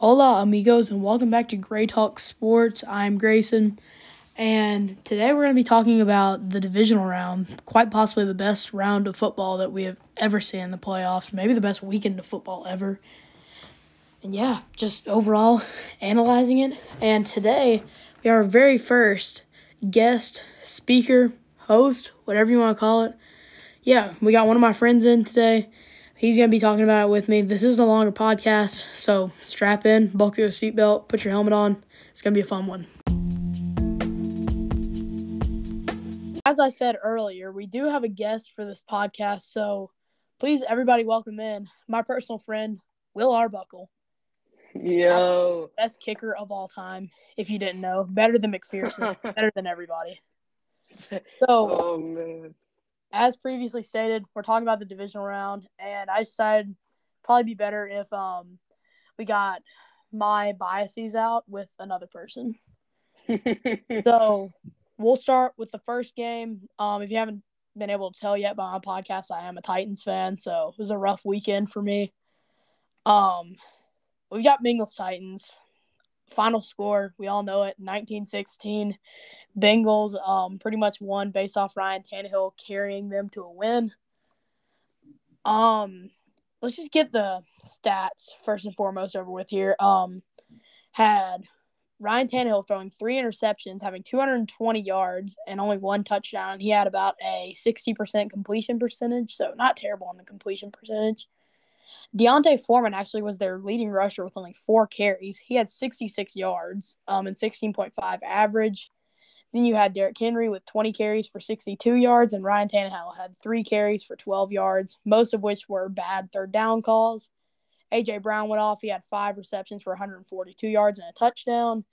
Hola, amigos, and welcome back to Grey Talk Sports. I'm Grayson, and today we're going to be talking about the divisional round, quite possibly the best round of football that we have ever seen in the playoffs, maybe the best weekend of football ever. And yeah, just overall analyzing it. And today we are our very first guest, speaker, host, whatever you want to call it. Yeah, we got one of my friends in today. He's going to be talking about it with me. This is a longer podcast, so strap in, buckle your seatbelt, put your helmet on. It's going to be a fun one. As I said earlier, we do have a guest for this podcast, so please, everybody, welcome in my personal friend, Will Arbuckle. Yo. Best kicker of all time, if you didn't know. Better than McPherson, better than everybody. So, Oh man. As previously stated, we're talking about the divisional round, and I decided probably be better if um we got my biases out with another person. So we'll start with the first game. Um, if you haven't been able to tell yet by my podcast, I am a Titans fan, so it was a rough weekend for me. Um, we've got Bengals Titans. Final score, we all know it, 1916. Bengals um pretty much won based off Ryan Tannehill carrying them to a win. Um, let's just get the stats first and foremost over with here. Um, had Ryan Tannehill throwing three interceptions, having 220 yards and only one touchdown. He had about a 60% completion percentage, so not terrible on the completion percentage. D'Onta Foreman actually was their leading rusher with only four carries. He had 66 yards um, and 16.5 average. Then you had Derrick Henry with 20 carries for 62 yards, and Ryan Tannehill had three carries for 12 yards, most of which were bad third down calls. AJ Brown went off. He had five receptions for 142 yards and a touchdown.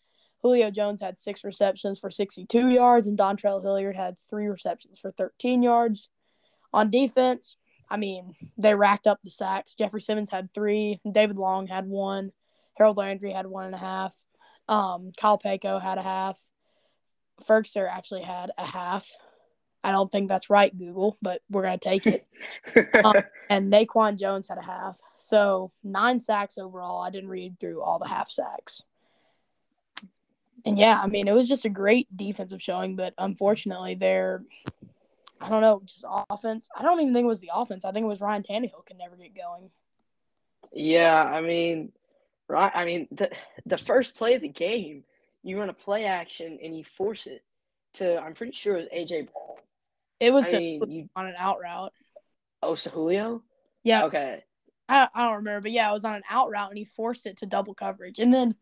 Julio Jones had six receptions for 62 yards, and Dontrell Hilliard had three receptions for 13 yards. On defense, I mean, they racked up the sacks. Jeffrey Simmons had three. David Long had one. Harold Landry had one and a half. Um, Kyle Peko had a half. Ferguson actually had a half. I don't think that's right, Google, but we're gonna take it. Um, and Naquan Jones had a half. So nine sacks overall. I didn't read through all the half sacks. And yeah, I mean, it was just a great defensive showing, but unfortunately, they're, I don't know, just offense. I don't even think it was the offense. I think it was Ryan Tannehill could never get going. yeah, I mean, right. I mean, the the first play of the game, you run a play action and you force it to. I'm pretty sure it was AJ Brown. It was to- mean, you on an out route. oh, so Julio. Yeah, Okay. I, I don't remember, but yeah, it was on an out route and he forced it to double coverage. And then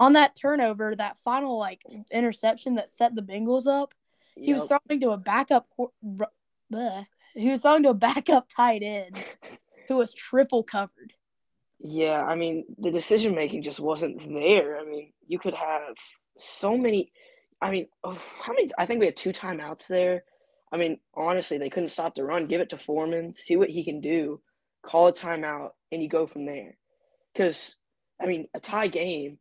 on that turnover, that final like interception that set the Bengals up, he was throwing to a backup. bleh. He was throwing to a backup tight end who was triple covered. Yeah, I mean, the decision making just wasn't there. I mean, you could have so many. I mean, oh, how many? I think we had two timeouts there. I mean, honestly, they couldn't stop the run. Give it to Foreman, see what he can do, call a timeout, and you go from there. Because, I mean, a tie game,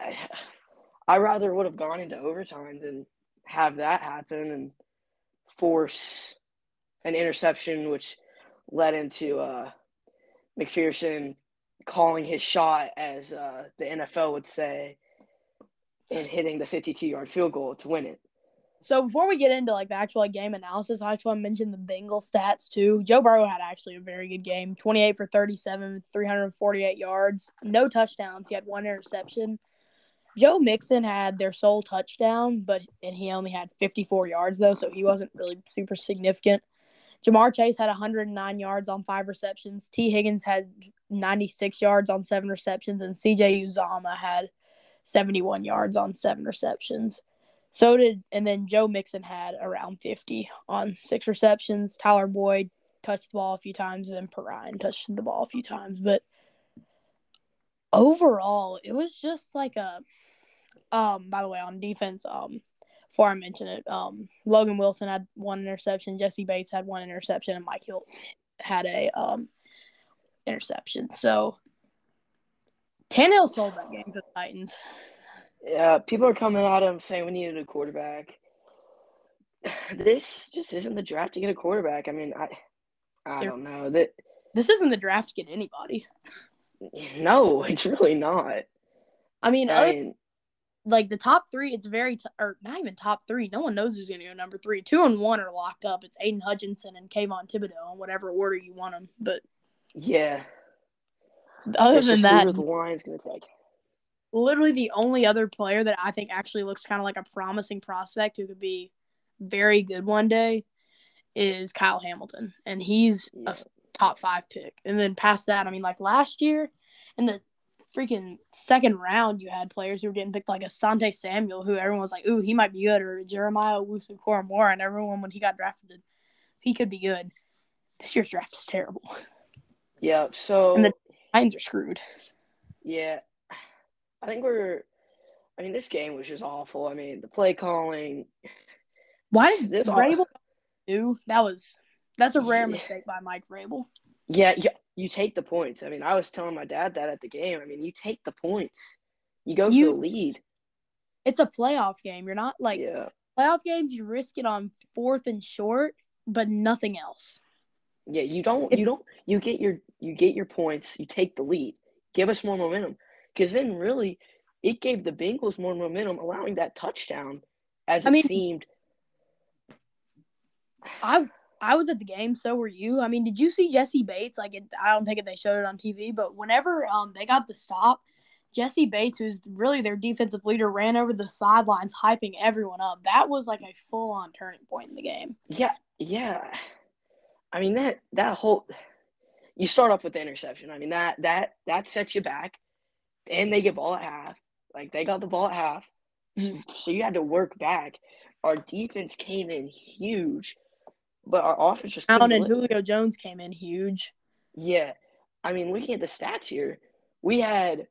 I, I rather would have gone into overtime than have that happen and force an interception, which led into uh, McPherson calling his shot, as uh, the NFL would say, and hitting the 52 yard field goal to win it. So before we get into like the actual like, game analysis, I just want to mention the Bengal stats too. Joe Burrow had actually a very good game: twenty-eight for thirty-seven, three hundred forty-eight yards, no touchdowns. He had one interception. Joe Mixon had their sole touchdown, but and he only had fifty-four yards though, so he wasn't really super significant. Ja'Marr Chase had 109 yards on five receptions. Tee Higgins had 96 yards on seven receptions, and C.J. Uzomah had 71 yards on seven receptions. So did, and then Joe Mixon had around 50 on six receptions. Tyler Boyd touched the ball a few times, and then Perine touched the ball a few times. But overall, it was just like a, um, by the way, on defense, um, before I mention it, um, Logan Wilson had one interception, Jessie Bates had one interception, and Mike Hill had a, um, interception. So Tannehill sold that game to the Titans. Yeah, people are coming at him saying we needed a quarterback. This just isn't the draft to get a quarterback. I mean, I I don't know that. This isn't the draft to get anybody. No, it's really not. I mean, I mean, like the top three, it's very t- or not even top three. No one knows who's going to go number three. Two and one are locked up. It's Aidan Hutchinson and Kayvon Thibodeaux in whatever order you want them. But yeah. other It's than that, the line's gonna take. literally the only other player that I think actually looks kind of like a promising prospect who could be very good one day is Kyle Hamilton, and he's Yeah. a top five pick. And then past that, I mean, like last year and the freaking second round, you had players who were getting picked like Asante Samuel, who everyone was like, "Ooh, he might be good," or Jeremiah Owusu-Koramoah, and everyone when he got drafted, he could be good. This year's draft is terrible. Yeah. So And the- Titans are screwed. yeah, I think we're. I mean, this game was just awful. I mean, the play calling. Why did This all- do that? Was that's a rare Yeah. mistake by Mike Vrabel. Yeah, yeah, you take the points. I mean, I was telling my dad that at the game. I mean, you take the points. You go You- for the lead. It's a playoff game. You're not like yeah, playoff games. You risk it on fourth and short, but nothing else. yeah. You don't. If- you don't. You get your. You get your points. You take the lead. Give us more momentum. Because then, really, it gave the Bengals more momentum, allowing that touchdown. As I it mean- seemed. I I was at the game, so were you. I mean, did you see Jessie Bates? Like, it, I don't think it, they showed it on TV, but whenever um they got the stop, Jessie Bates, who's really their defensive leader, ran over the sidelines, hyping everyone up. That was like a full on turning point in the game. Yeah, yeah. I mean that that whole you start off with the interception. I mean that that that sets you back. And they get ball at half. Like they got the ball at half. So you had to work back. Our defense came in huge, but our offense just Brown and. Julio Jones came in huge. Yeah. I mean, looking at the stats here, we had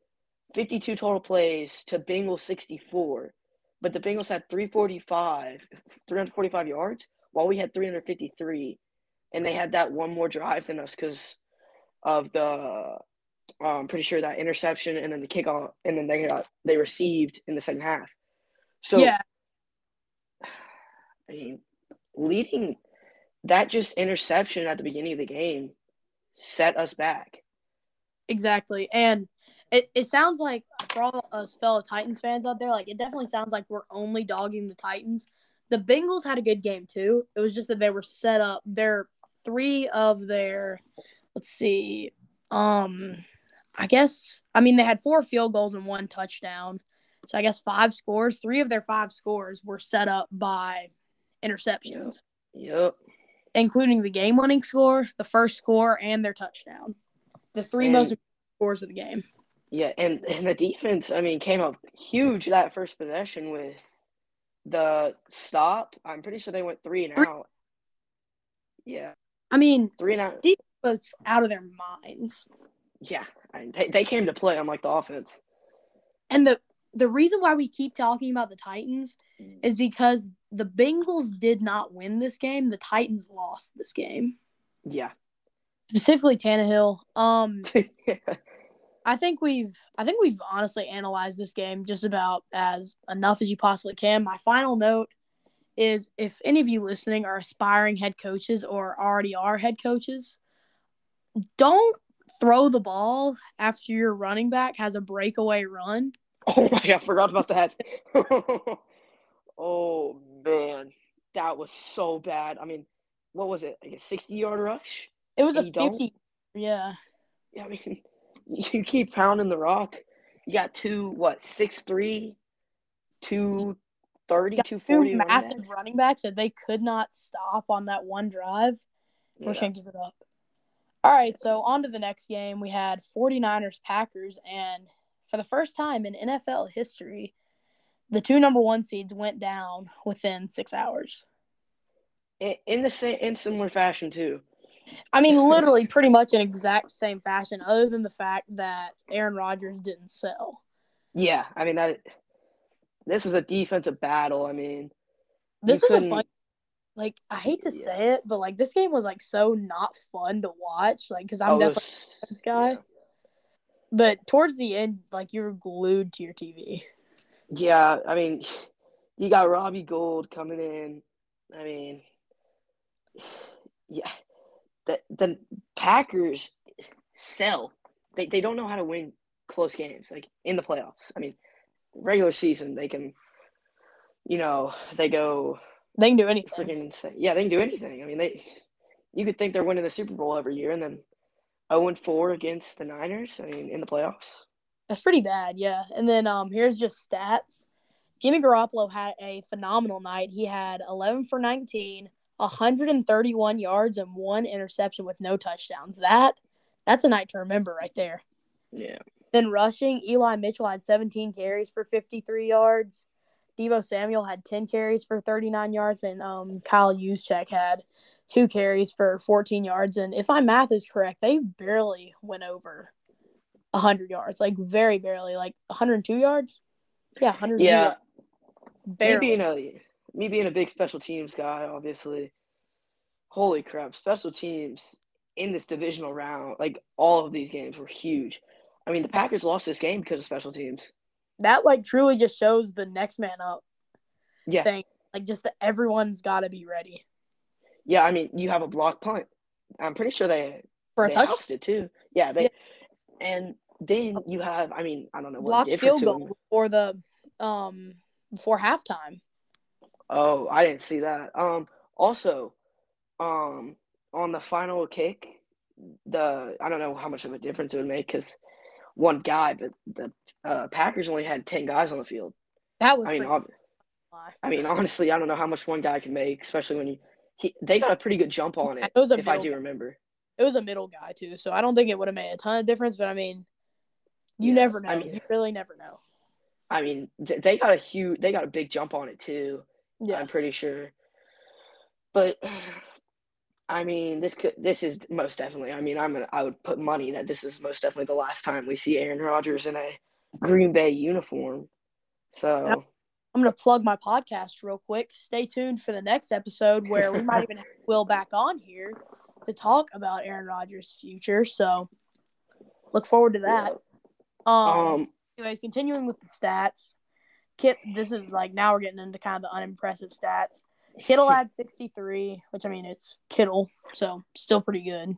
52 total plays to Bengals 64, but the Bengals had 345, 345 yards, while we had 353. And they had that one more drive than us because of the, I'm pretty sure that interception and then the kickoff, and then they got they received in the second half. So yeah, I mean, leading that just interception at the beginning of the game set us back. exactly. And it, it sounds like for all us fellow Titans fans out there, like it definitely sounds like we're only dogging the Titans. The Bengals had a good game too. It was just that they were set up. Their three of their, let's see, um, I guess I mean they had four field goals and one touchdown. So I guess five scores. Three of their five scores were set up by interceptions, Yep. Including the game-winning score, the first score, and their touchdown. The three And- most important scores of the game. Yeah, and, and the defense, I mean, came up huge that first possession with the stop. I'm pretty sure they went three and Three- out. Yeah, I mean, three and out. was out of their minds. Yeah, I mean, they, they came to play unlike the offense. And the the reason why we keep talking about the Titans mm. is because the Bengals did not win this game. The Titans lost this game. Yeah. Specifically Tannehill. Um I think we've I think we've honestly analyzed this game just about as enough as you possibly can. My final note is if any of you listening are aspiring head coaches or already are head coaches, don't throw the ball after your running back has a breakaway run. oh my god, I forgot about that. oh man, that was so bad. I mean, what was it? Like a 60 yard rush? It was a And you don't? 50 Yeah. Yeah, I mean, you keep pounding the rock. You got two, what, 6'3", 230, Got 240 Two running massive backs? running backs that they could not stop on that one drive. We Yeah. can't give it up. All right, so on to the next game. We had 49ers Packers, and for the first time in NFL history, the two number one seeds went down within six hours. In, the same, in similar fashion too. I mean, literally, pretty much in exact same fashion, other than the fact that Aaron Rodgers didn't sell. Yeah, I mean that. This was a defensive battle. I mean, This was a fun. Like I hate to Yeah. say it, but like this game was like so not fun to watch. Like because I'm oh, definitely defense guy. yeah. But towards the end, like you were glued to your TV. Yeah, I mean, you got Robbie Gould coming in. I mean, yeah, the the Packers sell they, they don't know how to win close games like in the playoffs. I mean, regular season they can, you know, they go. They can do anything. Freaking say, yeah, they can do anything. I mean, they. You could think they're winning the Super Bowl every year, and then 0 4 against the Niners. I mean, in the playoffs. That's pretty bad, yeah. And then um, here's just stats. Jimmy Garoppolo had a phenomenal night. He had 11 for 19, 131 yards, and one interception with no touchdowns. That that's a night to remember right there. Yeah. Then rushing, Eli Mitchell had 17 carries for 53 yards. Deebo Samuel had 10 carries for 39 yards, and um, Kyle Juszczyk had two carries for 14 yards. And if my math is correct, they barely went over 100 yards, like very barely, like 102 yards. Yeah, 100. Yeah. Barely. Me being a me being a big special teams guy, obviously. Holy crap! Special teams in this divisional round, like all of these games were huge. I mean, the Packers lost this game because of special teams. That like truly just shows the next man up. Yeah. Thing. Like just that everyone's got to be ready. Yeah, I mean, you have a block punt. I'm pretty sure they for a they touch. it too. Yeah, they yeah. And then you have. I mean, I don't know what blocked field goal before the um before halftime. Oh, I didn't see that. Um, also, um, on the final kick, the I don't know how much of a difference it would make because one guy, but the uh, Packers only had ten guys on the field. That was. I mean, ob- I mean, honestly, I don't know how much one guy can make, especially when you he, they got a pretty good jump on it. it if I do guy. remember. It was a middle guy too, so I don't think it would have made a ton of difference. But I mean, you yeah, never know. I mean, you really never know. I mean, they got a huge, they got a big jump on it too. Yeah, I'm pretty sure. But I mean, this could, this is most definitely. I mean, I'm gonna, I would put money that this is most definitely the last time we see Aaron Rodgers in a Green Bay uniform. So. I'm going to plug my podcast real quick. Stay tuned for the next episode where we might even have Will back on here to talk about Aaron Rodgers' future. So look forward to that. Um, um anyways, continuing with the stats. Kit, this is like now we're getting into kind of the unimpressive stats. Kittle had 63, which I mean it's Kittle, so still pretty good.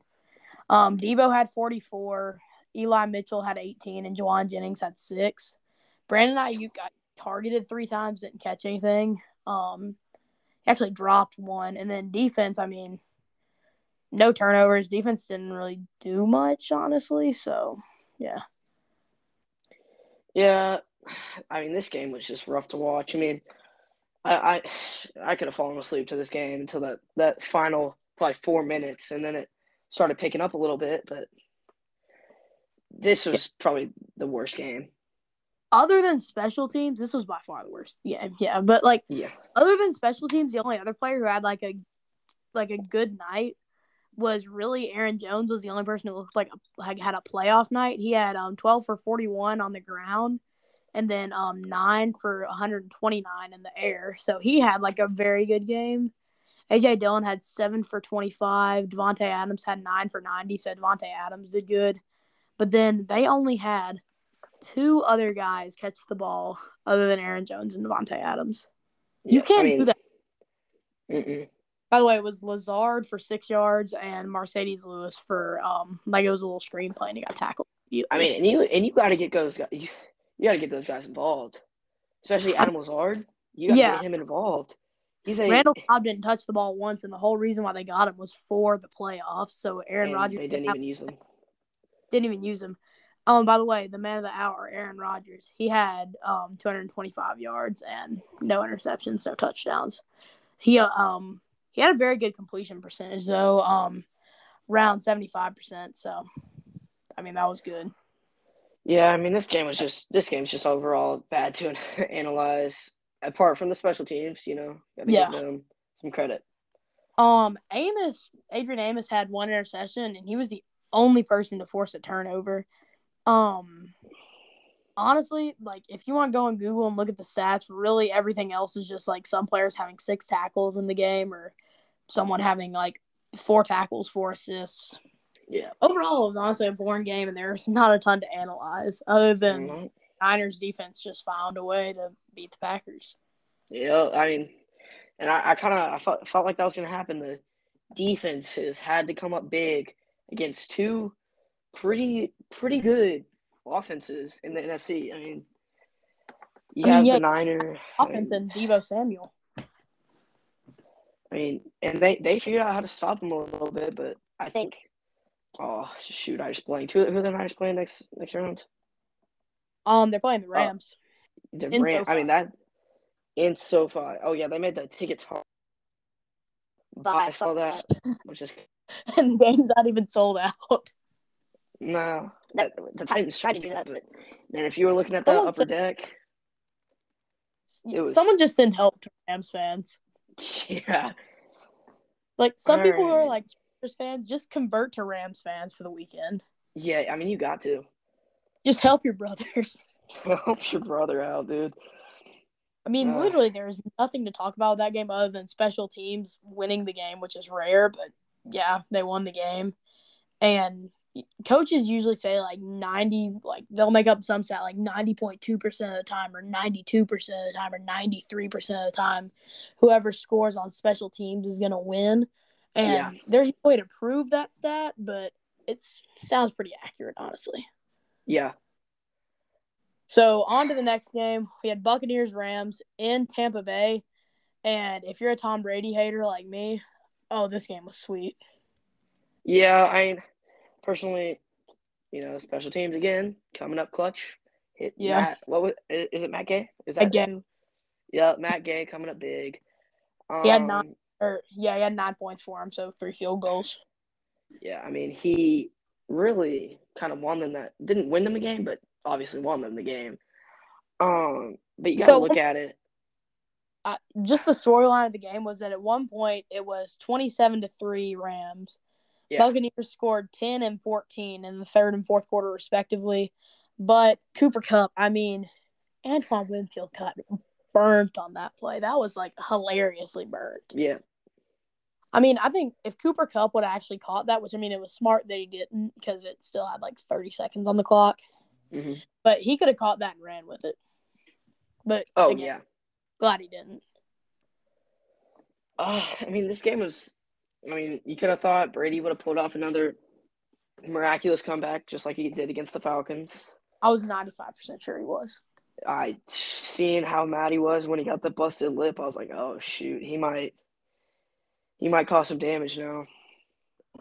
Um, Deebo had 44. Eli Mitchell had 18, and Jauan Jennings had six. Brandon Aiyuk got targeted three times, didn't catch anything. Um, actually dropped one, and then defense. I mean, no turnovers. Defense didn't really do much, honestly. So, yeah. Yeah, I mean, this game was just rough to watch. I mean, I I, I could have fallen asleep to this game until that that final probably four minutes, and then it started picking up a little bit. But this was probably the worst game other than special teams, this was by far the worst. Yeah, yeah, but like, yeah. Other than special teams, the only other player who had like a like a good night was really Aaron Jones. Was the only person who looked like a, like had a playoff night. He had um twelve for forty one on the ground, and then um nine for one hundred twenty nine in the air. So he had like a very good game. AJ Dillon had seven for twenty five. Davante Adams had nine for ninety. So Davante Adams did good, but then they only had two other guys catch the ball other than Aaron Jones and Davante Adams. Yeah, you can't I mean, do that. Mm-mm. By the way, it was Lazard for six yards and Marcedes Lewis for um like it was a little screen play and he got tackled. I mean, and you and you got to get those guys. You, you got to get those guys involved, especially Adam Lazard. You got to yeah. get him involved. He's a Randall Cobb didn't touch the ball once, and the whole reason why they got him was for the playoffs. So Aaron Rodgers they didn't, didn't even use him. Didn't even use him. Oh, and by the way, the man of the hour, Aaron Rodgers, he had um 225 yards and no interceptions, no touchdowns. He uh, um he had a very good completion percentage though, um around 75%. So I mean that was good. Yeah, I mean this game was just this game's just overall bad to analyze. Apart from the special teams, you know, gotta yeah. give them some credit. Um, Amos, Adrian Amos had one interception, and he was the only person to force a turnover. Um, honestly, like if you want to go on Google and look at the stats, really everything else is just like some players having six tackles in the game or someone having like four tackles, four assists. Yeah. Overall, it was honestly a boring game, and there's not a ton to analyze other than mm-hmm. Niners defense just found a way to beat the Packers. Yeah, I mean, and I, I kind of I felt, felt like that was going to happen. The defenses had to come up big against two pretty pretty good offenses in the NFC. I mean, you I mean, have yeah, the Niner Offense and Deebo Samuel. I mean, and they they figured out how to stop them a little bit, but I think. Oh shoot! I just blanked. Who, who are the Niners playing next next round? Um, they're playing the Rams. The In Ram- I mean that in SoFi. Oh yeah, they made the tickets hard. But I saw that, which is and the game's not even sold out. No. That, the Titans tried to do that, but man, if you were looking at the Someone upper said- deck, was- Someone just send help to Rams fans. yeah, Like some people who are like Chargers fans, just convert to Rams fans for the weekend. yeah. I mean, you got to Just help your brothers. help your brother out, dude. I mean, Ugh. literally, there's nothing to talk about that game other than special teams winning the game, which is rare, but yeah, they won the game. And coaches usually say like 90, like they'll make up some stat like 90.2% of the time, or 92% of the time, or 93% of the time, whoever scores on special teams is going to win. And Yeah. there's no way to prove that stat, but it sounds pretty accurate, honestly. Yeah, So on to the next game. We had Buccaneers Rams in Tampa Bay. And if you're a Tom Brady hater like me, oh, this game was sweet. yeah. I mean, personally, you know, special teams again coming up clutch. Hit Yeah. Matt, what was, is it? Matt Gay? Is that Again. Yeah, Matt Gay coming up big. Um, He had nine- Or yeah, he had nine points for him, so three field goals. Yeah, I mean, he really kind of won them that didn't win them the game, but obviously won them the game. Um, but you got to So- look at it. Uh, just the storyline of the game was that at one point it was 27 to 3 Rams. Yeah. Buccaneers scored 10 and 14 in the third and fourth quarter, respectively. But Cooper Kupp, I mean, Antoine Winfield got burnt on that play. That was like hilariously burnt. Yeah, I mean, I think if Cooper Kupp would have actually caught that, which I mean, it was smart that he didn't because it still had like 30 seconds on the clock, hmm but he could have caught that and ran with it. But Oh again, yeah. glad he didn't. Uh, I mean, this game was. I mean, you could have thought Brady would have pulled off another miraculous comeback, just like he did against the Falcons. I was 95% sure he was. I seeing how mad he was when he got the busted lip. I was like, oh shoot, he might. He might cause some damage now.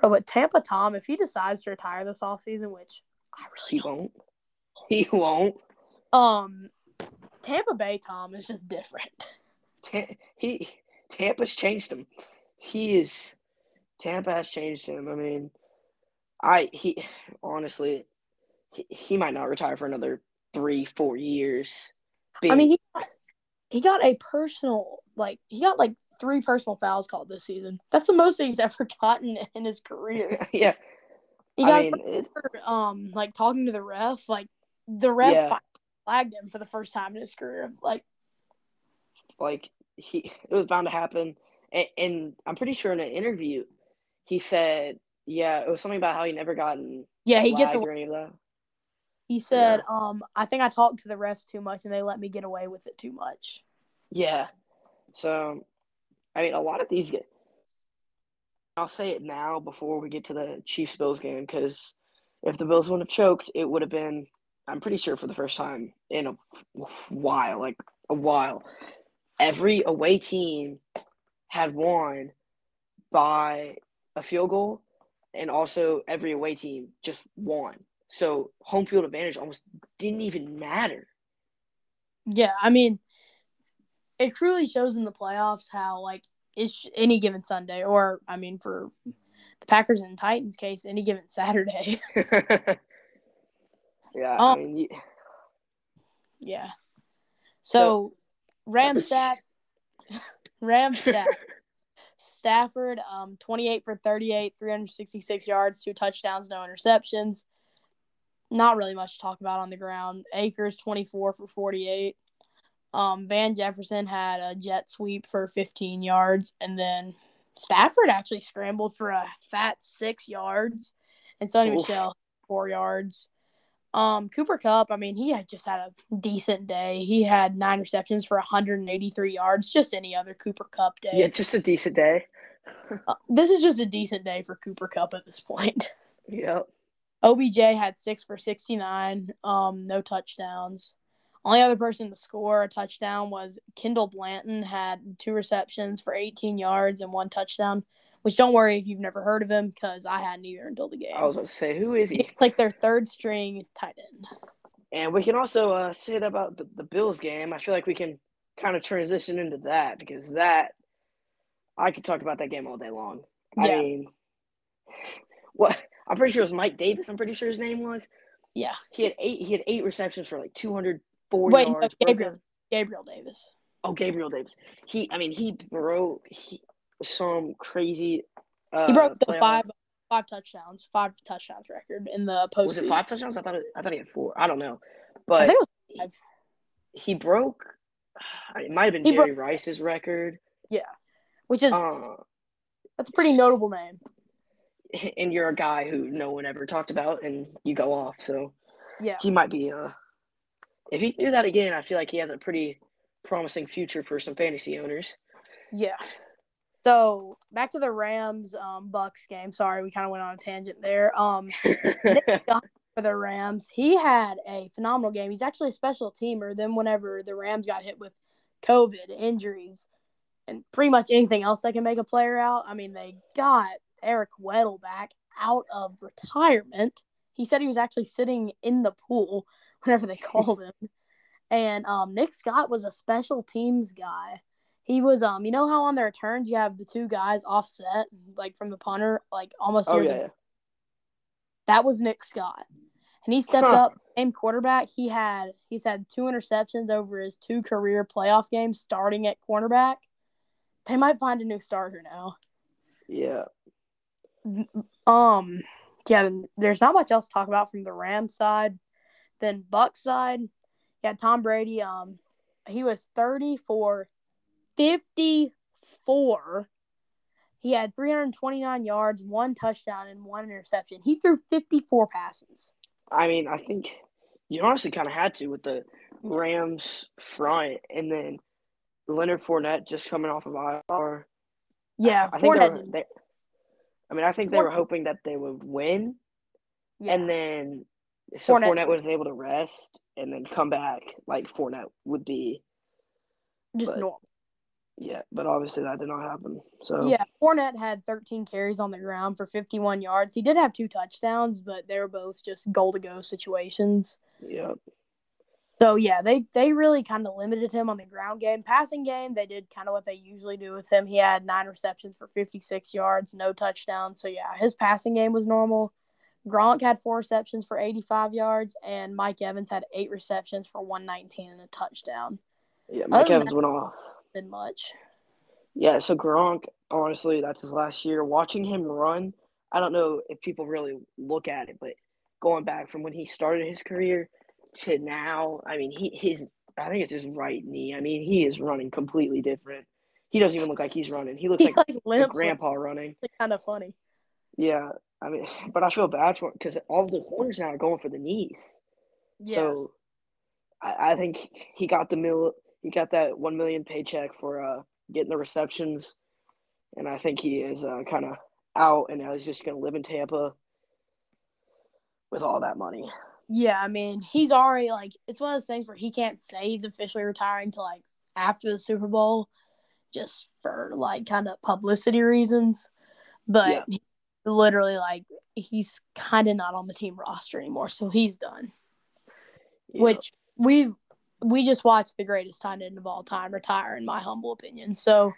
Bro, but Tampa Tom, if he decides to retire this offseason, which I He really don't, won't. He won't. um, Tampa Bay Tom is just different. Ta- he Tampa's changed him. He is Tampa has changed him. I mean, I he honestly he, he might not retire for another three four years. I mean, he got, he got a personal, like, he got like three personal fouls called this season. That's the most he's ever gotten in his career. yeah, He I got mean, it, um like talking to the ref, like the ref Yeah. flagged him for the first time in his career. Like like he it was bound to happen. And, and I'm pretty sure in an interview, he said, yeah, it was something about how he never gotten yeah, he gets away. or any of that. He said, um, I think I talked to the refs too much and they let me get away with it too much. Yeah. So, I mean, a lot of these. get. I'll say it now before we get to the Chiefs Bills game because if the Bills wouldn't have choked, it would have been, I'm pretty sure, for the first time in a while, like a while. Every away team had won by a field goal, and also every away team just won. So home field advantage almost didn't even matter. Yeah, I mean, it truly shows in the playoffs how like it's any given Sunday, or I mean, for the Packers and Titans case, any given Saturday. yeah, I Um, mean, you, yeah. So, Ram stats, Ram stats. Stafford, um, 28 for 38, 366 yards, two touchdowns, no interceptions. Not really much to talk about on the ground. Akers, 24 for 48. Um, Van Jefferson had a jet sweep for 15 yards. And then Stafford actually scrambled for a fat six yards. And Sony Oof. Michel, four yards. Um, Cooper Kupp, I mean, he had just had a decent day. He had nine receptions for 183 yards, just any other Cooper Kupp day. yeah, just a decent day. Uh, this is just a decent day for Cooper Kupp at this point. Yep. OBJ had six for 69, um, no touchdowns. Only other person to score a touchdown was Kendall Blanton, had two receptions for 18 yards and one touchdown. Which don't worry if you've never heard of him, because I hadn't either until the game. I was going to say, who is he? He's like their third string tight end. And we can also uh, say that about the, the Bills game. I feel like we can kind of transition into that because that I could talk about that game all day long. Yeah. I mean, what I'm pretty sure it was Mike Davis. I'm pretty sure his name was. Yeah. He had eight. He had eight receptions for like 204 Wait, yards. broke Gabriel. Gabriel Davis. Oh, Gabriel Davis. He. I mean, he broke he, some crazy. Uh, He broke the playoff- five five touchdowns, five touchdowns record in the postseason. Was it five touchdowns? I thought. It, I thought he had four. I don't know, I but think it was five. he broke. It might have been He Jerry Rice's record. Yeah, which is Uh, that's a pretty notable name. and you're a guy who no one ever talked about, and you go off. So Yeah. he might be. Uh, if he do that again, I feel like he has a pretty promising future for some fantasy owners. Yeah. So back to the Rams um Bucks game. Sorry, we kind of went on a tangent there. Um Nick Scott for the Rams, he had a phenomenal game. He's actually a special teamer. Then whenever the Rams got hit with COVID injuries and pretty much anything else that can make a player out, I mean they got Eric Weddle back out of retirement. He said he was actually sitting in the pool whenever they called him. And um, Nick Scott was a special teams guy. He was um, you know how on the returns you have the two guys offset, like from the punter, like almost oh the yeah, that was Nick Scott. And he stepped Huh. up, became quarterback. He had he's had two interceptions over his two career playoff games starting at cornerback. They might find a new starter now. yeah. Um yeah, there's not much else to talk about from the Rams side. Then Buck side, yeah, Tom Brady, um, he was 30 for 54. He had 329 yards, one touchdown, and one interception. He threw 54 passes. I mean, I think you honestly kind of had to with the Rams front, and then Leonard Fournette just coming off of IR. Yeah, I think they Fournette. were, they, I mean, I think they were hoping that they would win, yeah. and then so Fournette- Fournette was able to rest and then come back like Fournette would be. just but- normal. Yeah, but obviously that did not happen. So Yeah, Fournette had 13 carries on the ground for 51 yards. He did have two touchdowns, but they were both just goal to go situations. yeah, So yeah, they they really kind of limited him on the ground game. Passing game, they did kind of what they usually do with him. He had nine receptions for 56 yards, no touchdowns. So yeah, his passing game was normal. Gronk had four receptions for 85 yards, and Mike Evans had eight receptions for 119 and a touchdown. yeah. Mike Other Evans went off. Much. Yeah, so Gronk, honestly, that's his last year. Watching him run, I don't know if people really look at it, but going back from when he started his career to now, I mean, he his I think it's his right knee. I mean, he is running completely different. He doesn't even look like he's running. He looks He like like grandpa running. Kind of funny. Yeah, I mean, but I feel bad for because all the corners now are going for the knees. Yeah. So I, I think he got the mil he got that one million paycheck for uh getting the receptions. And I think he is uh, kind of out and now he's just gonna live in Tampa with all that money. Yeah, I mean, he's already like it's one of those things where he can't say he's officially retiring till like after the Super Bowl, just for like kind of publicity reasons. But Yeah. he- literally, like he's kind of not on the team roster anymore, so he's done. Yeah. Which we we just watched the greatest tight end of all time retire, in my humble opinion. So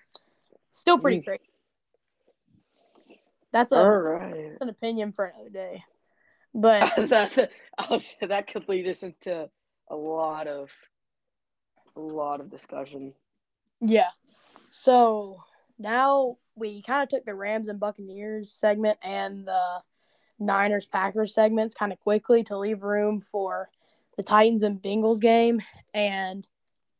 still pretty Mm. great. That's all a, right. an opinion for another day. But That's I was, that could lead us into a lot of a lot of discussion. Yeah. So now we kind of took the Rams and Buccaneers segment and the Niners Packers segments kind of quickly to leave room for the Titans and Bengals game and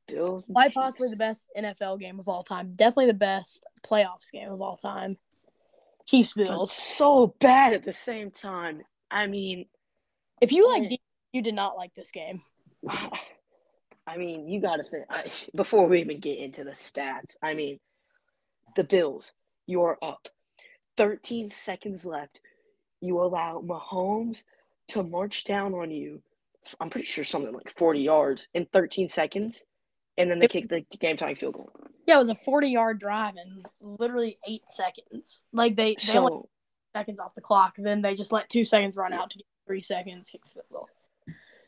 Bills. quite possibly the best NFL game of all time. Definitely the best playoffs game of all time. Chiefs Bills. so bad at the same time. I mean, If you like, you did not like this game. I mean, you got to say I, before we even get into the stats. I mean, the Bills, you are up. 13 seconds left. You allow Mahomes to march down on you. I'm pretty sure something like 40 yards in 13 seconds, and then they kicked the game tying field goal. Yeah, it was a 40 yard drive in literally eight seconds. Like they, they So seconds off the clock, then they just let two seconds run out to get three seconds kick field goal.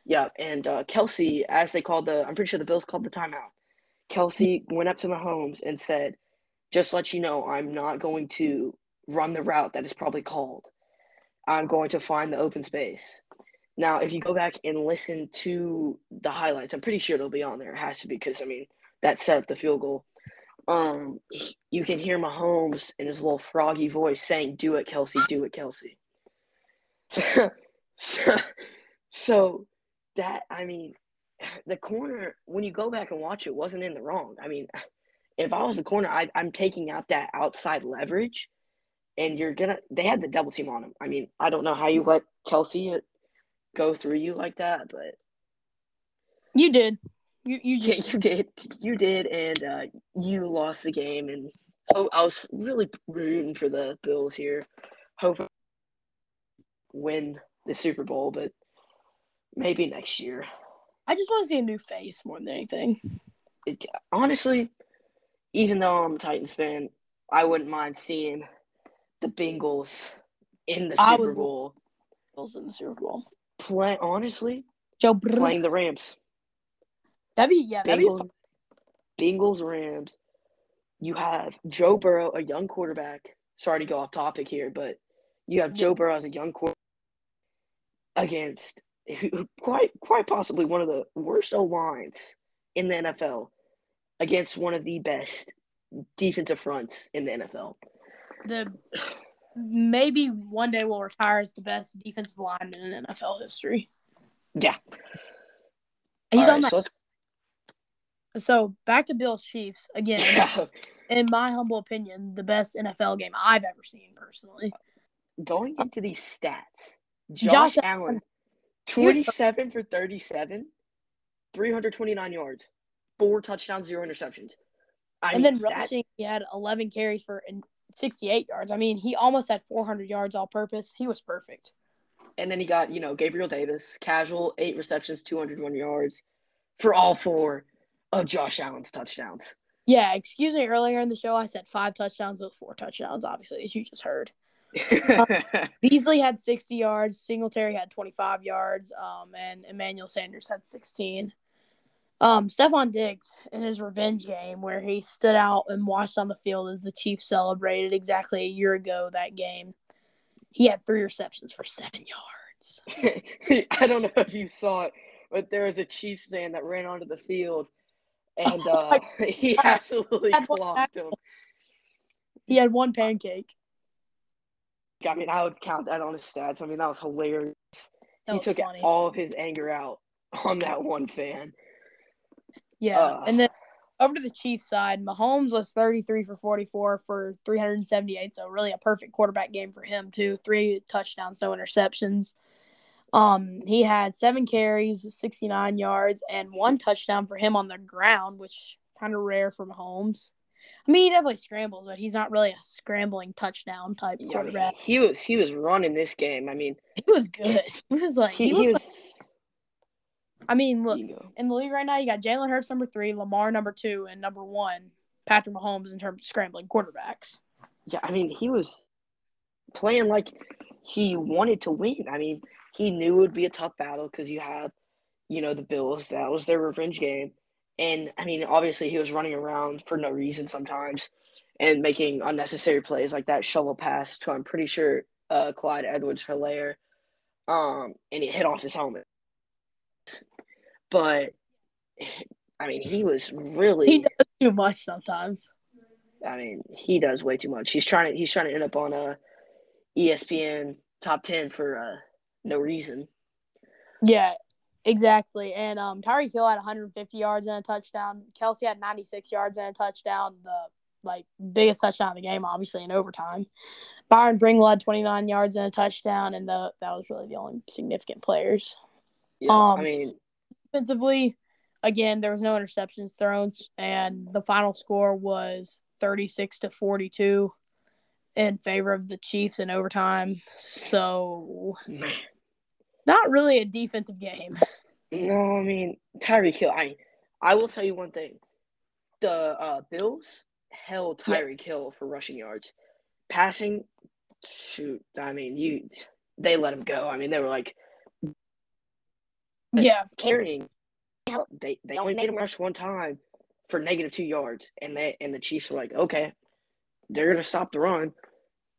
yeah, and uh, Kelce, as they called the, I'm pretty sure the Bills called the timeout. Kelce went up to Mahomes and said, "Just let you know, I'm not going to run the route that is probably called. I'm going to find the open space." Now, if you go back and listen to the highlights, I'm pretty sure it'll be on there. It has to be because I mean that set up the field goal. Um, you can hear Mahomes in his little froggy voice saying, "Do it, Kelce. Do it, Kelce." so, so that I mean, the corner when you go back and watch it wasn't in the wrong. I mean, if I was the corner, I, I'm taking out that outside leverage, and you're gonna. They had the double team on him. I mean, I don't know how you let Kelce go through you like that, but You did. You you yeah, you did. You did, and uh, you lost the game. And oh, I was really rooting for the Bills here. Hope win the Super Bowl, but maybe next year. I just want to see a new face more than anything. It, honestly, even though I'm a Titans fan, I wouldn't mind seeing the Bengals in the I Super Bowl. Bills in the Super Bowl. Play honestly, Joe Brr. playing the Rams. That'd be yeah. That'd be Bengals, fun. Bengals, Rams. You have Joe Burrow, a young quarterback. Sorry to go off topic here, but you have Joe Burrow as a young quarterback against quite quite possibly one of the worst O lines in the NFL against one of the best defensive fronts in the NFL. the maybe one day will retire as the best defensive lineman in NFL history. Yeah. He's All on right, that. so So back to Bills Chiefs again. in my humble opinion, the best NFL game I've ever seen personally. going into these stats. Josh Josh, Allen, 27 for 37, 329 yards, four touchdowns, zero interceptions. I and mean, then that- rushing, he had 11 carries for 68 yards. I mean, he almost had 400 yards all purpose. He was perfect. and then he got, you know, Gabriel Davis, casual, eight receptions, 201 yards for all four of Josh Allen's touchdowns. Yeah, excuse me. Earlier in the show, I said five touchdowns with four touchdowns. Obviously, as you just heard. Beasley had 60 yards. Singletary had 25 yards. Um, and Emmanuel Sanders had 16. Um, Stefon Diggs in his revenge game, where he stood out and watched on the field as the Chiefs celebrated exactly a year ago that game. He had three receptions for seven yards. I don't know if you saw it, but there was a Chiefs fan that ran onto the field and Oh uh, he absolutely clocked him. He had one pancake. I mean, I would count that on his stats. I mean, that was hilarious. That he was took funny. all of his anger out on that one fan. Yeah, Uh, and then over to the Chiefs side, Mahomes was 33 for 44 for 378, so really a perfect quarterback game for him too. Three touchdowns, no interceptions. Um, he had seven carries, 69 yards, and one touchdown for him on the ground, which kind of rare for Mahomes. I mean, he definitely scrambles, but he's not really a scrambling touchdown type Yeah, I mean, quarterback. he was he was running this game. I mean, He was good. He was like, he, he, he was. like- I mean, look, you know, in the league right now, you got Jalen Hurts number three, Lamar number two, and number one, Patrick Mahomes in terms of scrambling quarterbacks. yeah, I mean, he was playing like he wanted to win. I mean, he knew it would be a tough battle because you have, you know, the Bills. That was their revenge game, and I mean, obviously, he was running around for no reason sometimes, and making unnecessary plays like that shovel pass to I'm pretty sure uh, Clyde Edwards-Helaire, um, and it hit off his helmet. But I mean, he was really. He does too much sometimes. I mean, he does way too much. He's trying to he's trying to end up on a ESPN top ten for uh, no reason. Yeah, exactly. And um, Tyreek Hill had 150 yards and a touchdown. Kelce had 96 yards and a touchdown. The like biggest touchdown of the game, obviously in overtime. Byron Pringle had 29 yards and a touchdown, and the that was really the only significant players. Yeah, Um, I mean, Defensively, again, there was no interceptions thrown, and the final score was 36 to 42 in favor of the Chiefs in overtime. So, not really a defensive game. No, I mean Tyreek Hill. I I will tell you one thing: the uh, Bills held Yeah. Hill for rushing yards, passing. Shoot, I mean you. They let him go. I mean they were like Yeah, carrying. They they only made him rush one time for negative two yards, and they and the Chiefs were like, okay, they're gonna stop the run.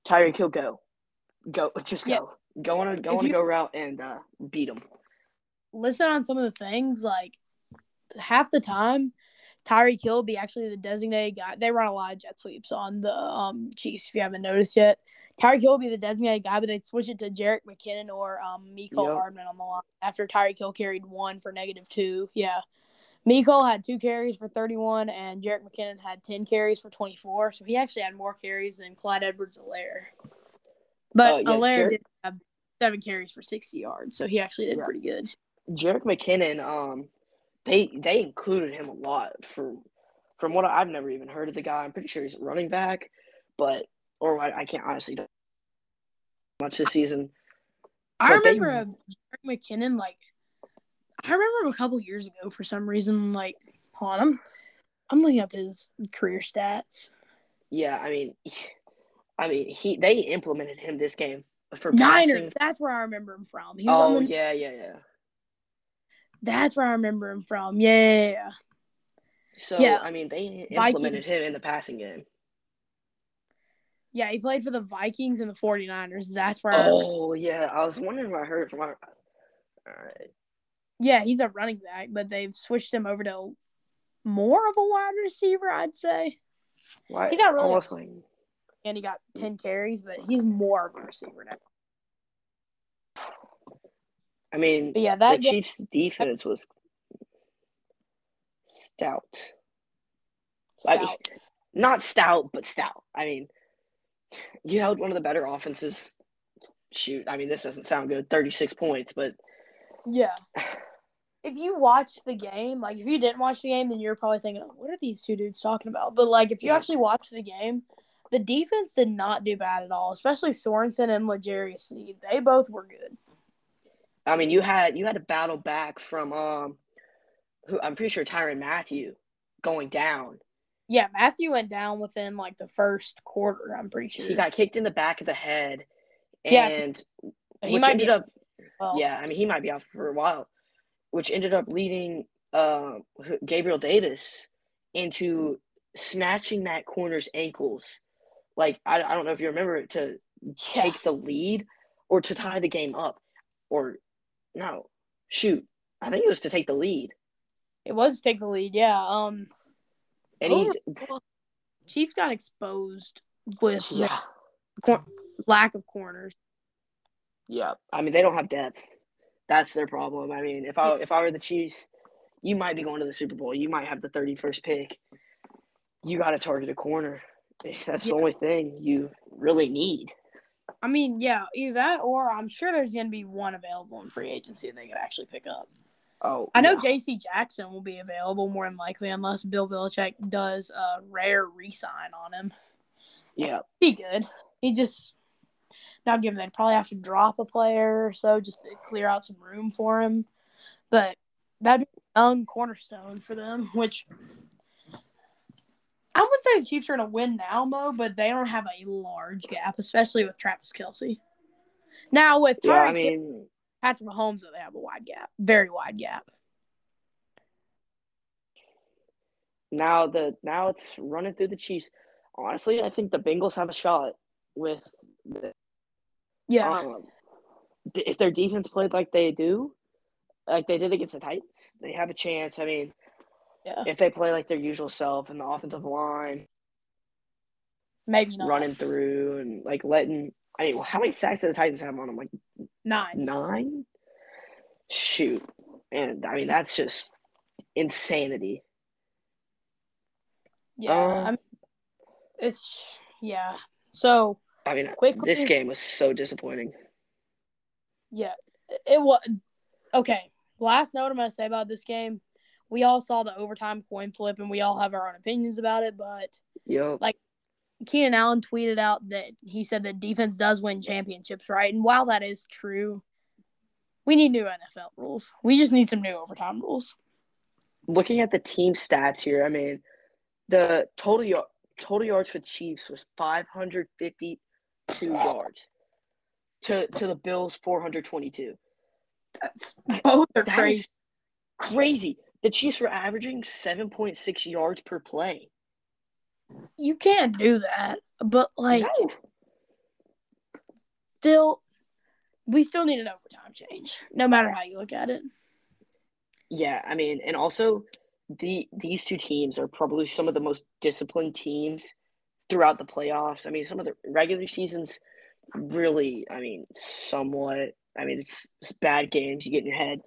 Tyreek Hill, go, go, just Yeah. go, go on a go If on a go route and uh, beat them. listen on some of the things like half the time. Tyreek Hill be actually the designated guy. They run a lot of jet sweeps on the um, Chiefs. If you haven't noticed yet, Tyreek Hill will be the designated guy, but they'd switch it to Jerick McKinnon or um, Mecole Yep. Hardman on the line after Tyreek Hill carried one for negative two. Yeah, Mecole had two carries for thirty-one, and Jerick McKinnon had ten carries for twenty-four. So he actually had more carries than Clyde Edwards-Helaire. But Uh, yeah, Helaire Jerick- did have seven carries for sixty yards, so he actually did Yeah. pretty good. Jerick McKinnon, um, they they included him a lot for from what I've never even heard of the guy. I'm pretty sure he's a running back, but or I, I can't honestly don't much this season. I But remember uh, Jerick McKinnon, like, I remember him a couple years ago for some reason. Like, on, I'm, I'm looking up his career stats. Yeah, I mean, I mean he they implemented him this game for Niners, passing. that's where I remember him from. He was on Oh the, yeah, yeah, yeah. That's where I remember him from. Yeah. So Yeah. I mean, they implemented Vikings. him in the passing game. Yeah, he played for the Vikings and the 49ers. That's where. I. Oh yeah, I was wondering if I heard it from. All right. Yeah, he's a running back, but they've switched him over to more of a wide receiver, I'd say. Why, He's not really- almost like And he got mm. 10 carries, but he's more of a receiver now. I mean, But yeah, the that game, Chiefs' defense was stout. I mean, not stout, but stout. I mean, you held one of the better offenses. Shoot, I mean, this doesn't sound good. Thirty-six points, but Yeah. If you watch the game, like if you didn't watch the game, then you're probably thinking, what are these two dudes talking about? But like if you Yeah. actually watch the game, the defense did not do bad at all, especially Sorensen and L'Jarius Sneed. They both were good. I mean, you had you had to battle back from um, who I'm pretty sure Tyrann Mathieu going down. Yeah, Mathieu went down within like the first quarter, I'm pretty sure. He got kicked in the back of the head, Yeah, and he might ended be up well, Yeah, I mean, he might be out for a while, which ended up leading uh, Gabriel Davis into snatching that corner's ankles. Like, I, I don't know if you remember it, to yeah. take the lead or to tie the game up. Or, no, shoot. I think it was to take the lead. It was take the lead, yeah. Um And he, Chiefs got exposed with yeah, cor- lack of corners. yeah. I mean, they don't have depth. That's their problem. I mean, if I if I were the Chiefs, you might be going to the Super Bowl. You might have the 31st pick. You got to target a corner. That's the only thing you really need. I mean, yeah, either that or I'm sure there's going to be one available in free agency that they could actually pick up. Oh, I know yeah. J.C. Jackson will be available more than likely unless Bill Belichick does a rare re-sign on him. Yeah, Be good. He just not given they'd probably have to drop a player or so just to clear out some room for him, but that'd be a young cornerstone for them. Which I wouldn't say the Chiefs are going to win now, Mo, but they don't have a large gap, especially with Travis Kelce. Now with yeah. Tyreek I mean, Patrick Mahomes, though, they have a wide gap, very wide gap. now the now it's running through the Chiefs. Honestly, I think the Bengals have a shot with the, Yeah, um, if their defense played like they do, like they did against the Titans, they have a chance. I mean, yeah, if they play like their usual self and the offensive line maybe not. running through and like letting. I mean, how many sacks the Titans have on them? Like nine. nine. Shoot, and I mean that's just insanity. Yeah, uh, I mean, it's yeah. So I mean, Quickly- this game was so disappointing. yeah, it was okay. Last note I'm gonna say about this game, we all saw the overtime coin flip, and we all have our own opinions about it. But Yep. Like- Keenan Allen tweeted out that he said that defense does win championships, right? And while that is true, We need new NFL rules. We just need some new overtime rules. Looking at the team stats here, I mean, the total total yards for Chiefs was 552 yards to to the Bills 422. That's both are That crazy. crazy. The Chiefs were averaging 7.6 yards per play. You can't do that. But like no. still we still need an overtime change, no matter how you look at it. Yeah, I mean, and also the these two teams are probably some of the most disciplined teams throughout the playoffs. I mean, some of the regular seasons really, I mean, somewhat. I mean, it's, it's bad games. You get in your head,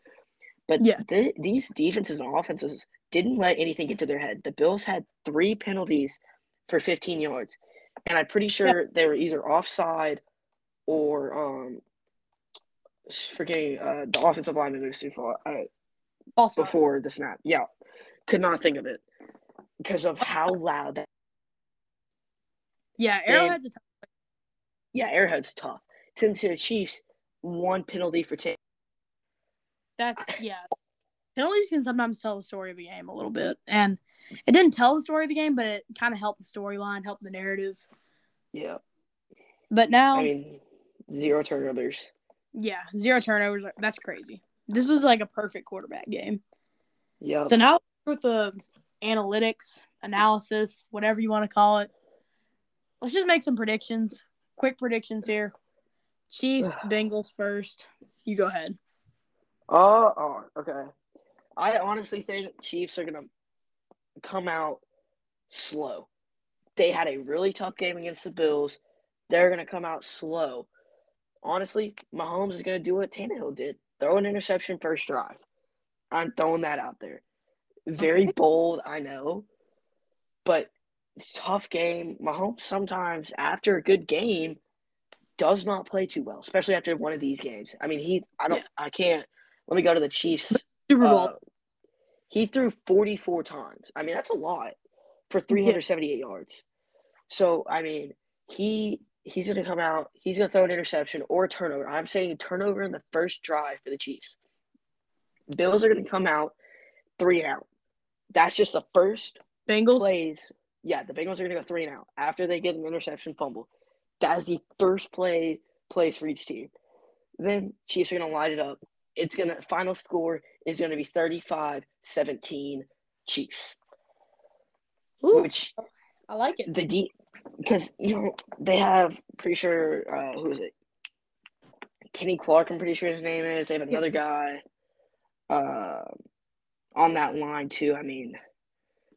but Yeah. the, these defenses and offenses didn't let anything get to their head. The Bills had three penalties for 15 yards, and I'm pretty sure they were either offside or um, forgetting uh, the offensive lineman moves too far. Uh, Also, before the snap. Yeah, could not think of it because of how loud that. yeah. Arrowhead's a tough. Yeah, Arrowhead's tough. Since the Chiefs, one penalty for ten. That's yeah. Penalties can sometimes tell the story of a game a little bit, and it didn't tell the story of the game, but it kind of helped the storyline, helped the narrative. Yeah, But now, I mean, zero turnovers. yeah, zero turnovers. That's crazy. This was like a perfect quarterback game. Yeah, So now with the analytics, analysis, whatever you want to call it, let's just make some predictions. Quick predictions here. Chiefs, Bengals first. You go ahead. Oh, oh, okay. I honestly think Chiefs are gonna come out slow. They had a really tough game against the Bills. They're gonna come out slow. Honestly, Mahomes is gonna do what Tannehill did: throw an interception first drive. I'm throwing that out there. Very Okay. bold, I know, but it's a tough game. Mahomes sometimes, after a good game, does not play too well, especially after one of these games. I mean, he, I don't, Yeah. I can't. Let me go to the Chiefs. Super Bowl. Uh, he threw 44 times. I mean, that's a lot for 378 yards. So, I mean, he he's going to come out, he's going to throw an interception or a turnover. I'm saying turnover in the first drive for the Chiefs. Bills are going to come out three and out. That's just the first Bengals. plays. Yeah, the Bengals are going to go three and out after they get an interception fumble. That is the first play plays for each team. Then Chiefs are going to light it up. It's going to final score is going to be 35-17 Chiefs. Ooh, Which I like it. the D because you know they have pretty sure uh who is it? Kenny Clark, I'm pretty sure his name is. They have another guy uh, on that line too. I mean,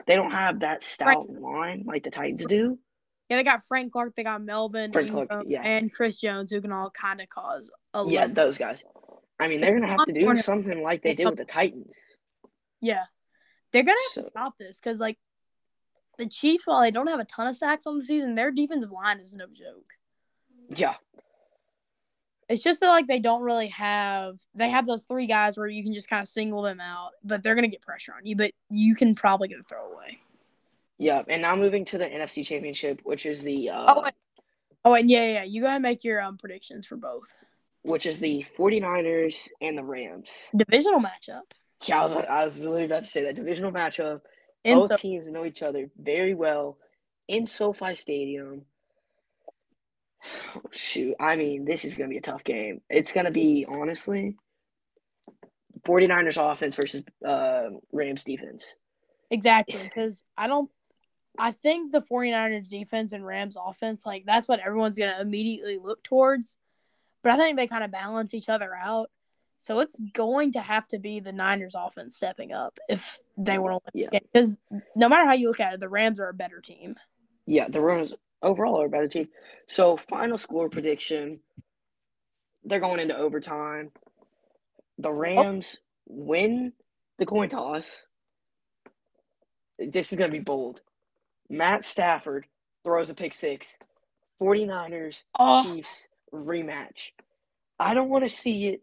they don't have that stout line like the Titans do. Yeah, they got Frank Clark, they got Melvin, Frank Clark, yeah. and Chris Jones, who can all kind of cause a lot. Yeah, those guys. I mean, they're gonna have to do Warner- something like they did with the Titans. yeah. They're gonna have to stop this because like the Chiefs, while they don't have a ton of sacks on the season, their defensive line is no joke. Yeah, It's just that like they don't really have they have those three guys where you can just kind of single them out, but they're gonna get pressure on you, but you can probably get a throwaway. yeah. And now moving to the NFC Championship, which is the uh, Oh wait. Oh and yeah, yeah, yeah. You gotta make your um predictions for both. Which is the 49ers and the Rams. Divisional matchup. Yeah, I was, I was really about to say that divisional matchup. And Both so teams know each other very well in SoFi Stadium. Oh, shoot, I mean, this is going to be a tough game. It's going to be, honestly, 49ers offense versus uh, Rams defense. Exactly, because I don't. I think the 49ers defense and Rams offense, like that's what everyone's gonna immediately look towards. But I think they kind of balance each other out. So it's going to have to be the Niners offense stepping up if they want to Yeah. win. Because no matter how you look at it, the Rams are a better team. Yeah, the Rams overall are a better team. So, final score prediction they're going into overtime. The oh. Rams win the coin toss. This is going to be bold. Matt Stafford throws a pick six. 49ers, Oh, Chiefs rematch. I don't want to see it,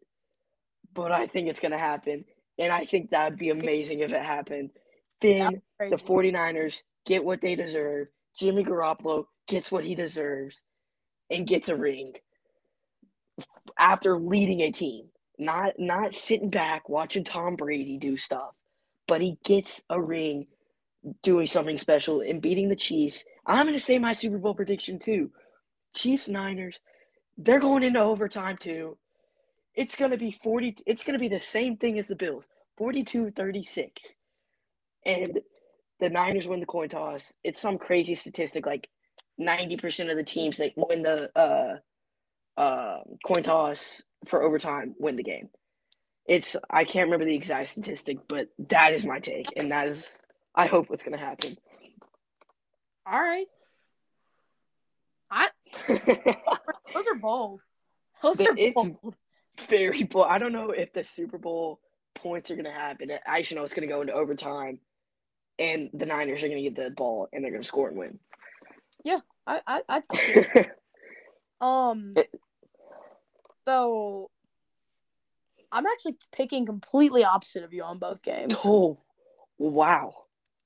but I think it's going to happen. And I think that would be amazing if it happened. Then the 49ers get what they deserve. Jimmy Garoppolo gets what he deserves and gets a ring after leading a team. not not sitting back watching Tom Brady do stuff, but he gets a ring doing something special and beating the Chiefs. I'm going to say my Super Bowl prediction too. Chiefs Niners, they're going into overtime too. It's going to be 40 it's going to be the same thing as the Bills. 42-36. And the Niners win the coin toss. It's some crazy statistic like 90% of the teams that win the uh, uh, coin toss for overtime win the game. It's I can't remember the exact statistic, but that is my take, and that is I hope what's gonna happen. All right. I those are bold. Those are bold. very bold. I don't know if the Super Bowl points are gonna happen. I just know it's gonna go into overtime, and the Niners are gonna get the ball and they're gonna score and win. Yeah, I I, I um. So I'm actually picking completely opposite of you on both games. Oh, wow.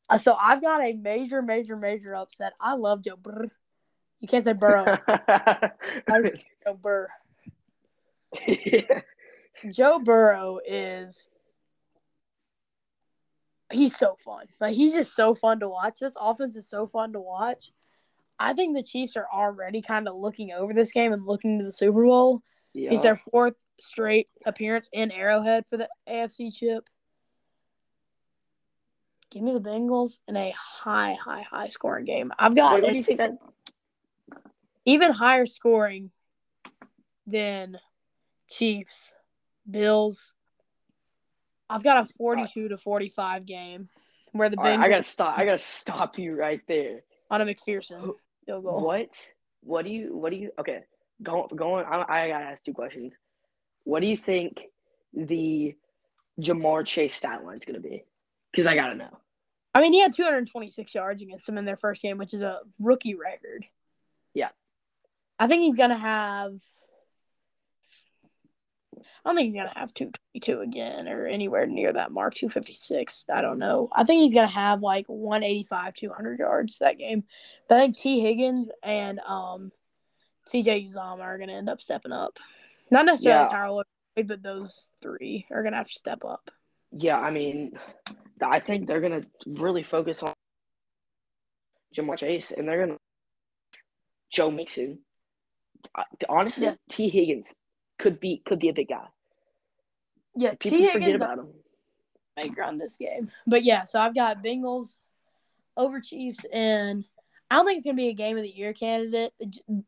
Uh, so I've got a major, major, major upset. I love Joe Burr. You can't say Burrow. I Joe Burr. yeah. Joe Burrow is he's so fun. Like he's just so fun to watch. This offense is so fun to watch. I think the Chiefs are already kind of looking over this game and looking to the Super Bowl. Yeah. It's their fourth straight appearance in Arrowhead for the AFC chip. Give me the Bengals in a high, high, high scoring game. I've got what do you think that? Even higher scoring than Chiefs, Bills. I've got a 42 to 45 game where the right, Bengals I gotta stop. I gotta stop you right there. on a McPherson field goal. What? What do you? What do you? Okay, go going. I, I gotta ask two questions. What do you think the Ja'Marr Chase stat line is gonna be? Because I gotta know. I mean, he had 226 yards against them in their first game, which is a rookie record. Yeah. I think he's gonna have. I don't think he's gonna have 222 again or anywhere near that mark, 256. I don't know. I think he's gonna have like 185, 200 yards that game. But I think Tee Higgins and um, CJ Uzomah are gonna end up stepping up. Not necessarily Yeah. Tyler Boyd, but those three are gonna have to step up. Yeah, I mean, I think they're gonna really focus on Ja'Marr Chase, and they're gonna Joe Mixon. Uh, Honestly, Yeah. Tee Higgins could be could be a big guy. Yeah, People Tee forget Higgins about him. maker on this game. But yeah, so I've got Bengals over Chiefs, and I don't think it's gonna be a game of the year candidate. The,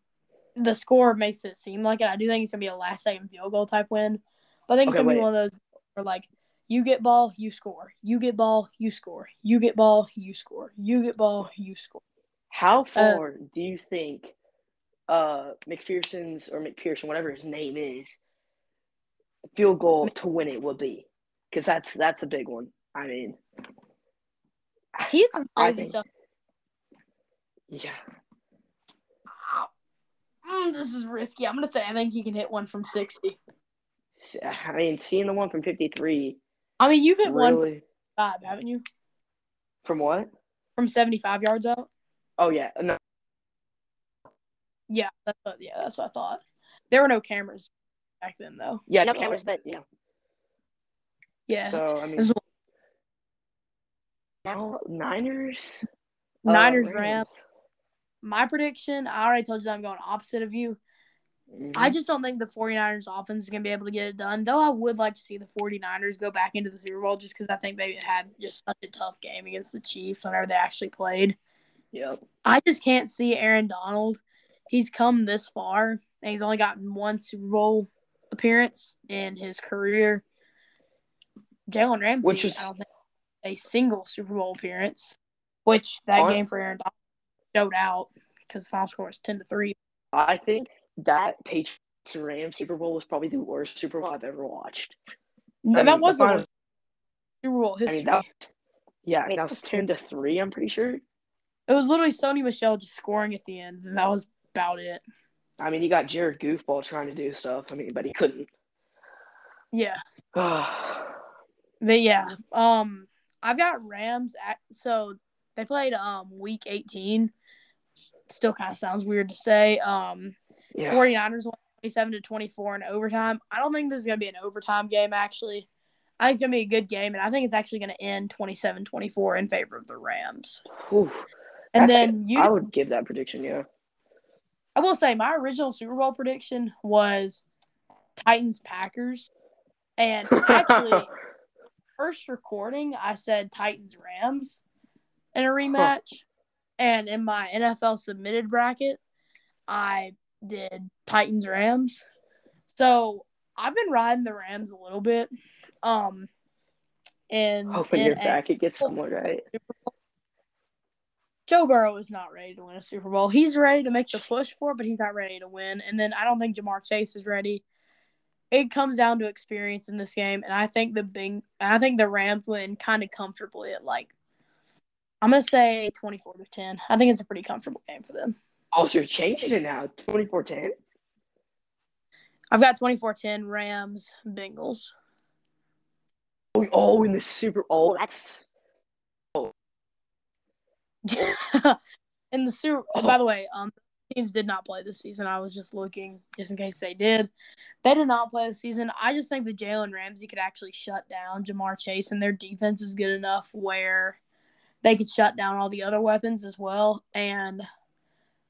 the score makes it seem like it. I do think it's gonna be a last second field goal type win, but I think it's gonna be one of those where like you get ball, you score. You get ball, you score. You get ball, you score. You get ball, you score. How far do you think uh McPherson's or McPherson, whatever his name is, field goal to win it will be? Because that's that's a big one. I mean, He had some crazy stuff. yeah. Mm, this is risky. I'm gonna say I think he can hit one from sixty. I mean, seeing the one from fifty three, I mean, you've hit one from five, haven't you? from what? From seventy-five yards out. Oh yeah, no, Yeah, that's what, yeah, that's what I thought. There were no cameras back then, though. yeah, no cameras, but yeah. Yeah, So I mean, There's now Niners, uh, Niners, Rams. My prediction, I already told you that I'm going opposite of you. Mhm. I just don't think the 49ers offense is going to be able to get it done. Though I would like to see the 49ers go back into the Super Bowl just because I think they had just such a tough game against the Chiefs whenever they actually played. Yep. I just can't see Aaron Donald. He's come this far and he's only gotten one Super Bowl appearance in his career. Jalen Ramsey, Which is- I don't think a single Super Bowl appearance, which that Hon- game for Aaron Donald showed out because the final score was ten to three. I think that Patriots Rams Super Bowl was probably the worst Super Bowl I've ever watched. that mean, was the final- worst Super Bowl I history. mean, that was, yeah, I mean, that was ten to three. I'm pretty sure. it was literally Sony Michel just scoring at the end, and that was about it. I mean, you got Jared Goofball trying to do stuff. I mean, but he couldn't. Yeah, yeah, but yeah, um, I've got Rams. At, so they played um week eighteen. Still kind of sounds weird to say. Um, 49ers won 27 to 24 in overtime. I don't think this is going to be an overtime game, actually. I think it's going to be a good game, and I think it's actually going to end 27 24 in favor of the Rams. Whew. And That's then good. you, I would give that prediction, yeah. I will say, my original Super Bowl prediction was Titans Packers. And actually, first recording, I said Titans Rams in a rematch. And in my NFL submitted bracket, I did Titans Rams. So I've been riding the Rams a little bit. Um, and Hoping your bracket gets somewhat right. Joe Burrow is not ready to win a Super Bowl. He's ready to make the push for it, but he's not ready to win. And then I don't think Ja'Marr Chase is ready. It comes down to experience in this game, and I think the Bing, I think the Rams win kind of comfortably at like, I'm gonna say 24 to 10. I think it's a pretty comfortable game for them. Oh, so you're changing it now. 24 10? I've got 24-10 Rams Bengals. Oh, oh, in the Super Bowl. That's in the Super. Oh. By the way, um, teams did not play this season. I was just looking just in case they did. They did not play this season. I just think that Jalen Ramsey could actually shut down Ja'Marr Chase, and their defense is good enough where they could shut down all the other weapons as well. And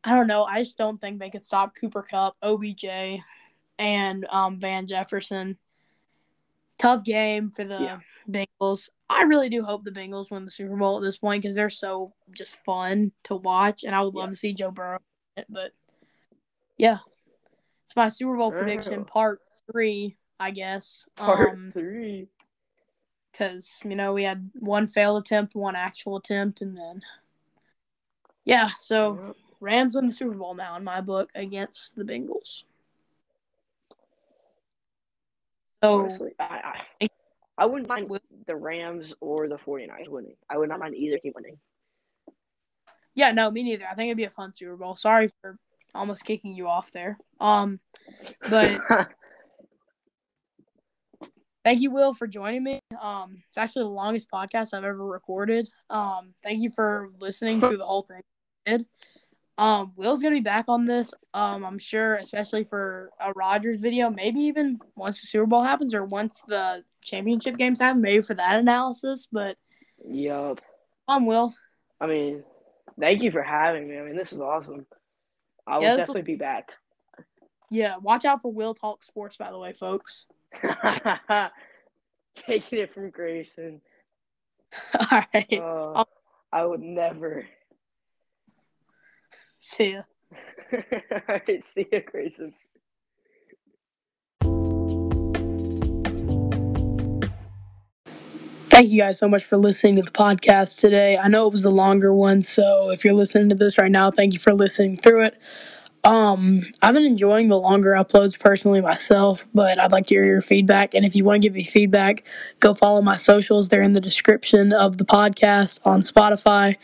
I don't know. I just don't think they could stop Cooper Kupp, OBJ, and um, Van Jefferson. Tough game for the Yeah. Bengals. I really do hope the Bengals win the Super Bowl at this point because they're so just fun to watch, and I would love Yeah. to see Joe Burrow. But yeah, it's my Super Bowl prediction Oh. part three, I guess. part Um, three. because you know we had one failed attempt, one actual attempt, and then yeah. So. Rams win the Super Bowl now in my book against the Bengals. So Honestly, I, I, I wouldn't mind with the Rams or the 49ers winning. I would not mind either team winning. yeah, no, me neither. I think it'd be a fun Super Bowl. Sorry for almost kicking you off there. Um, but thank you, Will, for joining me. Um, it's actually the longest podcast I've ever recorded. Um, thank you for listening through the whole thing. Um, Will's gonna be back on this. Um, I'm sure, especially for a Rogers video, maybe even once the Super Bowl happens or once the championship games happen, maybe for that analysis. But yup. um, Will, I mean, thank you for having me. I mean, this is awesome. I will Yeah, this will- definitely be back. yeah, watch out for Will Talk Sports, by the way, folks. Taking it from Grayson. All right, Uh, I would never. See ya. All right, see ya, Grayson. Thank you guys so much for listening to the podcast today. I know it was the longer one, so if you're listening to this right now, thank you for listening through it. Um, I've been enjoying the longer uploads personally myself, but I'd like to hear your feedback. And if you want to give me feedback, go follow my socials. They're in the description of the podcast on Spotify.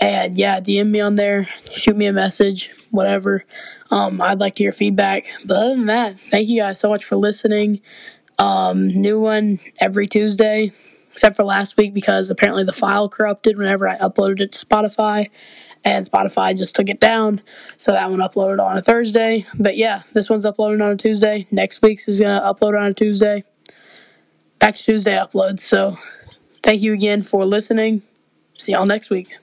And yeah, DM me on there, shoot me a message, whatever. Um, I'd like to hear feedback. But other than that, thank you guys so much for listening. Um, new one every Tuesday, except for last week because apparently the file corrupted whenever I uploaded it to Spotify, and Spotify just took it down. So that one uploaded on a Thursday. But yeah, this one's uploaded on a Tuesday. Next week's is gonna upload on a Tuesday. Back to Tuesday uploads. So thank you again for listening. See y'all next week.